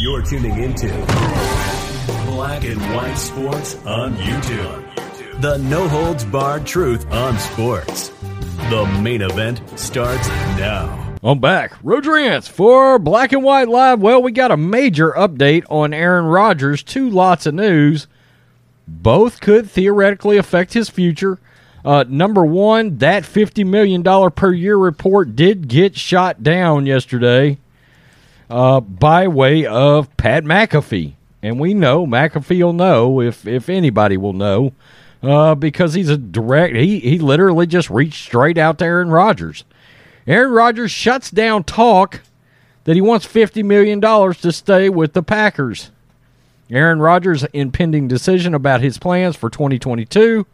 You're tuning into Black and White Sports on YouTube. The no holds barred truth on sports. The main event starts now. I'm back. Rodrance for Black and White Live. Well, we got a major update on Aaron Rodgers. Two lots of news. Both could theoretically affect his future. Uh, number one, that $50 million per year report did get shot down yesterday uh, by way of Pat McAfee. And we know McAfee will know if, if anybody will know uh, because he's a direct, he, he literally just reached straight out to Aaron Rodgers. Aaron Rodgers shuts down talk that he wants $50 million to stay with the Packers. Aaron Rodgers' impending decision about his plans for 2022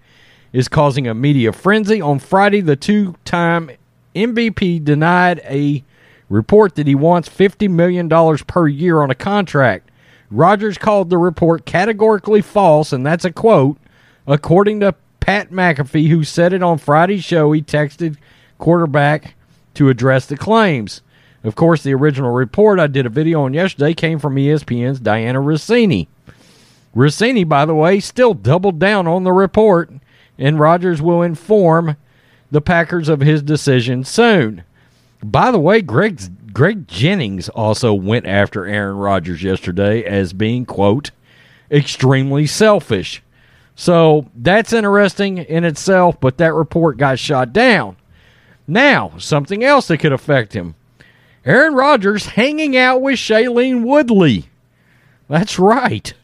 is causing a media frenzy. On Friday, the two time MVP denied a report that he wants $50 million per year on a contract. Rodgers called the report categorically false, and that's a quote. According to Pat McAfee, who said it on Friday's show, he texted quarterback to address the claims. Of course, the original report I did a video on yesterday came from ESPN's Dianna Russini. Russini, by the way, still doubled down on the report and Rodgers will inform the Packers of his decision soon. By the way, Greg Greg Jennings also went after Aaron Rodgers yesterday as being quote extremely selfish. So that's interesting in itself, but that report got shot down. Now, something else that could affect him. Aaron Rodgers hanging out with Shailene Woodley. That's right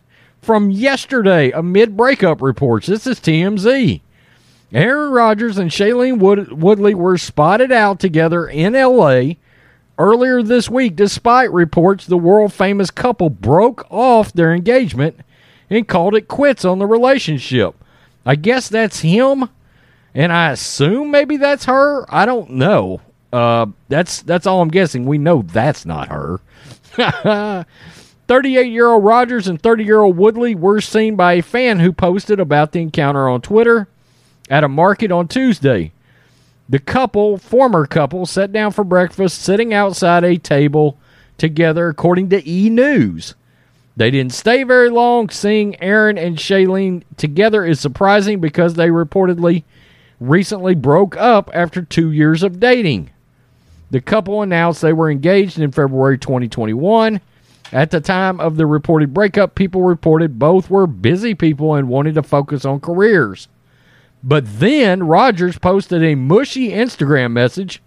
from yesterday amid breakup reports. This is TMZ. Aaron Rodgers and Shailene Wood- Woodley were spotted out together in LA earlier this week, despite reports the world famous couple broke off their engagement and called it quits on the relationship. I guess that's him, and I assume maybe that's her. I don't know. Uh, that's that's all I'm guessing. We know that's not her. 38 year old Rodgers and 30 year old Woodley were seen by a fan who posted about the encounter on Twitter at a market on Tuesday. The couple, former couple, sat down for breakfast sitting outside a table together, according to E! News. They didn't stay very long. Seeing Aaron and Shailene together is surprising because they reportedly recently broke up after two years of dating. The couple announced they were engaged in February 2021 at the time of the reported breakup, people reported both were busy people and wanted to focus on careers. But then Rodgers posted a mushy Instagram message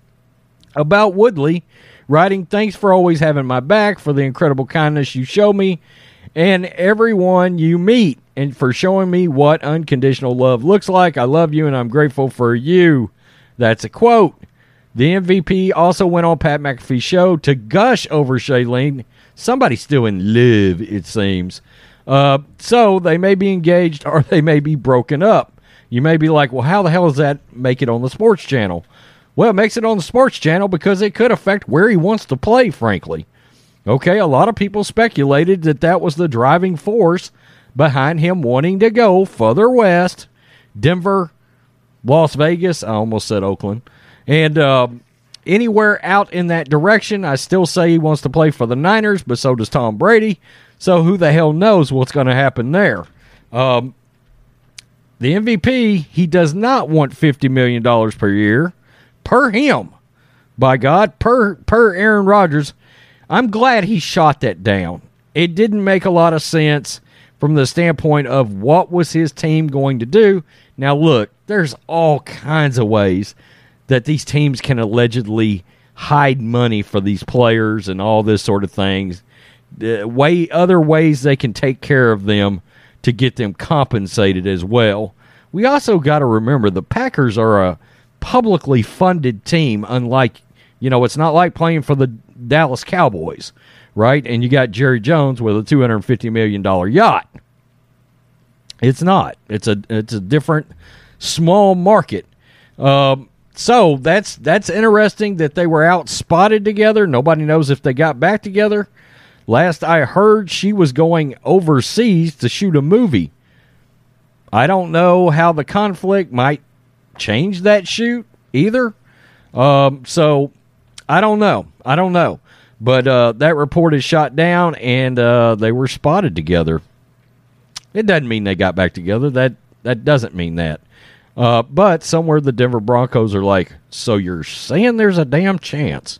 about Woodley, writing, Thanks for always having my back, for the incredible kindness you show me, and everyone you meet, and for showing me what unconditional love looks like. I love you, and I'm grateful for you. That's a quote. The MVP also went on Pat McAfee's show to gush over Shailene Somebody's still in love, it seems. Uh, so they may be engaged or they may be broken up. You may be like, well, how the hell does that make it on the sports channel? Well, it makes it on the sports channel because it could affect where he wants to play, frankly. Okay, a lot of people speculated that that was the driving force behind him wanting to go further west, Denver, Las Vegas. I almost said Oakland. And uh, anywhere out in that direction. I still say he wants to play for the Niners, but so does Tom Brady. So who the hell knows what's going to happen there? Um, the MVP, he does not want $50 million per year per him. By God, per per Aaron Rodgers. I'm glad he shot that down. It didn't make a lot of sense from the standpoint of what was his team going to do. Now look, there's all kinds of ways that these teams can allegedly hide money for these players and all this sort of things. The way other ways they can take care of them to get them compensated as well. We also got to remember the Packers are a publicly funded team unlike, you know, it's not like playing for the Dallas Cowboys right? And you got Jerry Jones with a two hundred fifty million dollar yacht. It's not. It's a it's a different small market. Um, so that's that's interesting that they were out spotted together. Nobody knows if they got back together. Last I heard, she was going overseas to shoot a movie. I don't know how the conflict might change that shoot either. Um, so I don't know. I don't know. But uh, that report is shot down, and uh, they were spotted together. It doesn't mean they got back together. That that doesn't mean that. Uh, but somewhere the Denver Broncos are like, so you're saying there's a damn chance?